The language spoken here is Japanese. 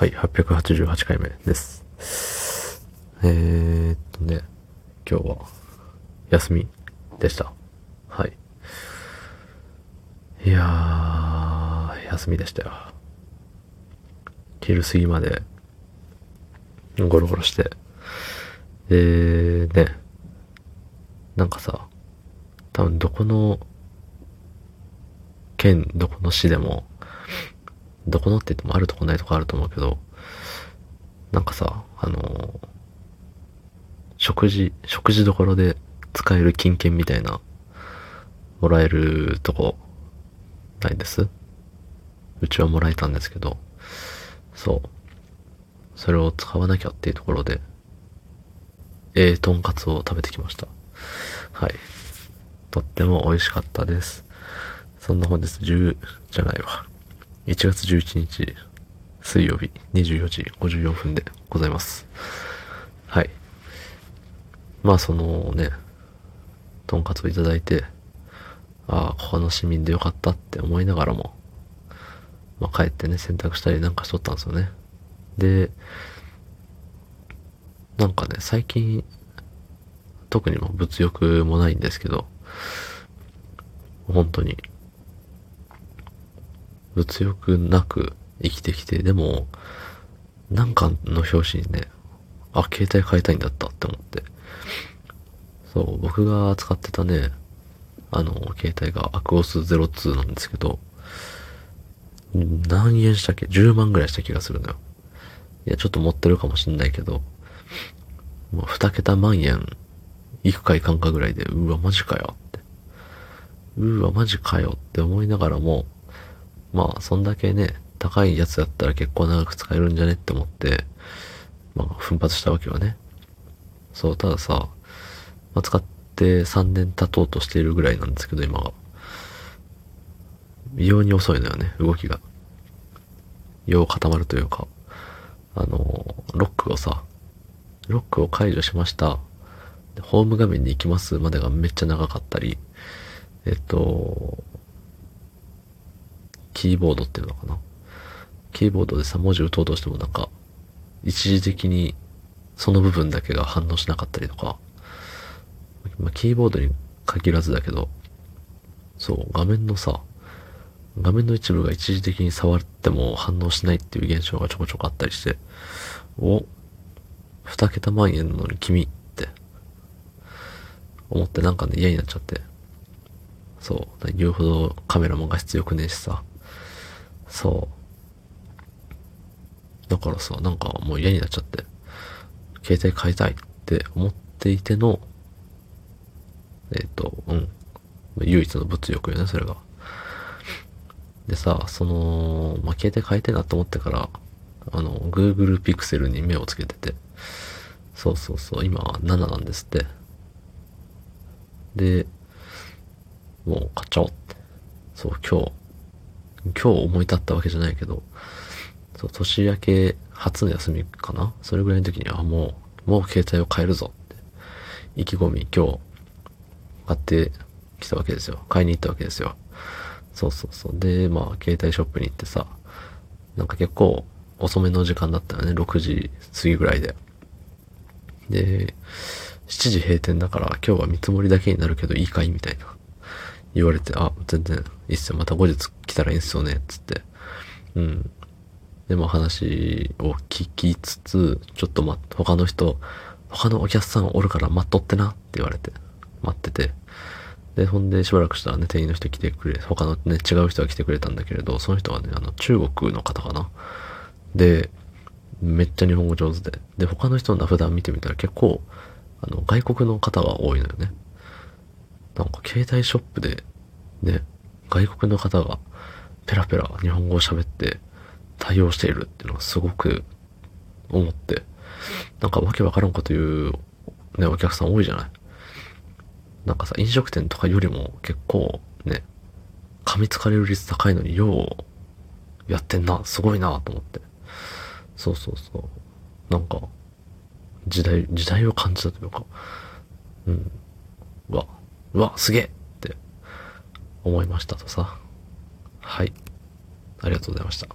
はい、888回目です。えー、っとね、今日は休みでした。はい。いやー、休みでしたよ。昼過ぎまでゴロゴロして。で、ね、なんかさ、多分どこの県、どこの市でも、どこのって言ってもあるとこないとこあると思うけど、なんかさ、あのー食事、食事どころで使える金券みたいな、もらえるとこ、ないです？うちはもらえたんですけど、そう。それを使わなきゃっていうところで、ええとんかつを食べてきました。はい。とっても美味しかったです。そんな本日10じゃないわ。1月11日水曜日24時54分でございます。はい。まあそのね、とんかつをいただいて、ああ、ここの市民でよかったって思いながらも、まあ帰ってね、洗濯したりなんかしとったんですよね。で、なんかね、最近、特にまあ物欲もないんですけど、本当に、物欲なく生きてきて、でも、なんかの表紙にね、あ、携帯変えたいんだったって思って。そう、僕が使ってたね、あの、携帯がアクオス02なんですけど、何円したっけ ?10 万ぐらいした気がするのよ。いや、ちょっと持ってるかもしんないけど、もう2桁万円いくかいかんかぐらいで、うわ、マジかよって。うわ、マジかよって思いながらも、まあ、そんだけね、高いやつだったら結構長く使えるんじゃねって思って、まあ、奮発したわけよね。そう、たださ、まあ、使って3年経とうとしているぐらいなんですけど、今が。異様に遅いのよね、動きが。よう固まるというか、あの、ロックをさ、ロックを解除しました。ホーム画面に行きますまでがめっちゃ長かったり、えっと、キーボードっていうのかな？キーボードでさ、文字打とうとしてもなんか、一時的にその部分だけが反応しなかったりとか、まあ、キーボードに限らずだけど、そう、画面のさ、画面の一部が一時的に触っても反応しないっていう現象がちょこちょこあったりして、お、二桁万円なのに君って、思ってなんかね嫌になっちゃって。そう、言うほどカメラも画質良くねえしさ。そう。だからさ、なんかもう嫌になっちゃって、携帯変えたいって思っていての、えっ、と、うん。唯一の物欲よね、それが。でさ、その、まあ、携帯変えたいなと思ってから、あの、Google Pixel に目をつけてて、そうそうそう、今7なんですって。で、もう買っちゃおうって。そう、今日、今日思い立ったわけじゃないけど、そう、年明け初の休みかな？それぐらいの時にはもう、もう携帯を変えるぞって、意気込み今日、買ってきたわけですよ。買いに行ったわけですよ。そうそうそう。で、まあ、携帯ショップに行ってさ、なんか結構遅めの時間だったよね。6時過ぎぐらいで。で、7時閉店だから今日は見積もりだけになるけどいいかい？みたいな。言われて、あ、全然いいっすよ。また後日来たらいいんすよね。つって。うん。で、まあ話を聞きつつ、ちょっとま、他の人、他のお客さんおるから待っとってなって言われて、待ってて。で、ほんでしばらくしたらね、店員の人来てくれ、他のね、違う人が来てくれたんだけれど、その人はね、あの、中国の方かな。で、めっちゃ日本語上手で。で、他の人の名札見てみたら結構、あの、外国の方が多いのよね。なんか携帯ショップで、ね、外国の方がペラペラ日本語を喋って対応しているっていうのがすごく思って、なんかわけわからんこと言う、ね、お客さん多いじゃないなんかさ、飲食店とかよりも結構ね、噛みつかれる率高いのにようやってんな、すごいなと思って。そうそうそう。なんか、時代、時代を感じたというか、うん。うわ、うわ、すげえって思いましたとさ。はい。ありがとうございました。